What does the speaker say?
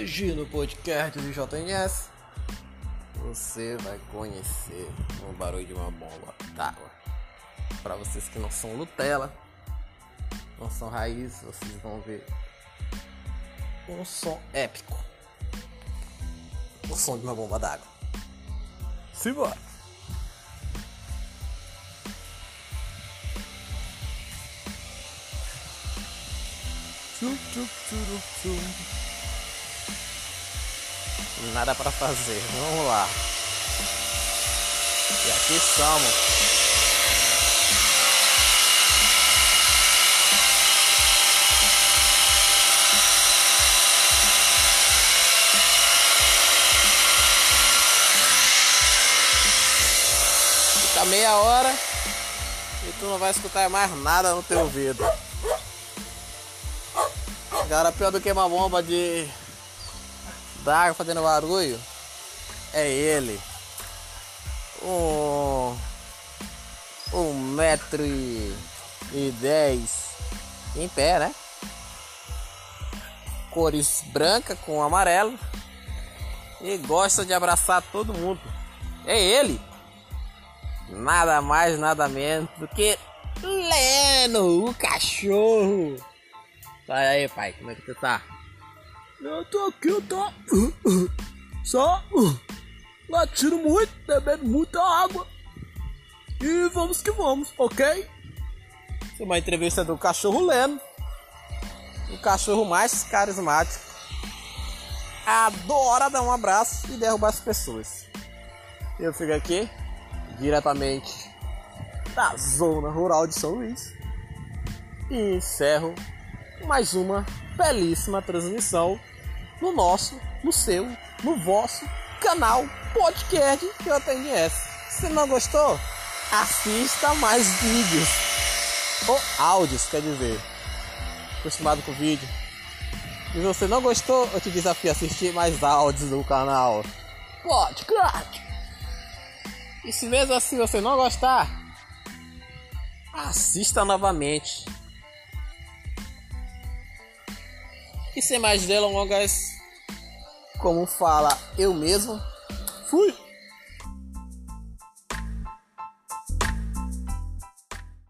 Hoje no podcast do JNS você vai conhecer o barulho de uma bomba d'água. Para vocês que não são Nutella, não são raiz, vocês vão ver um som épico. O som de uma bomba d'água. Simbora! Tchum, tchum, tchum, tchum. Nada para fazer. Vamos lá. E aqui estamos. Fica meia hora e tu não vai escutar mais nada no teu ouvido. Agora pior do que uma bomba de d'água fazendo barulho é ele. Um, um metro e, e dez em pé, né? Cores branca com amarelo. E gosta de abraçar todo mundo. É ele. Nada mais, nada menos do que Leno, o cachorro. Sai aí, pai, como é que tu tá? Eu tô aqui, tá? Só latindo muito, bebendo muita água. E vamos que vamos, ok? É uma entrevista do cachorro Leno. O cachorro mais carismático. Adora dar um abraço e derrubar as pessoas. Eu fico aqui, diretamente da zona rural de São Luís. E encerro mais uma belíssima transmissão no nosso, no seu, no vosso canal podcast JNS. Se não gostou, assista mais vídeos ou áudios, quer dizer. Acostumado com vídeo. Se você não gostou, eu te desafio a assistir mais áudios do canal podcast. E se mesmo assim você não gostar, assista novamente. E sem mais delongas, como fala eu mesmo, fui!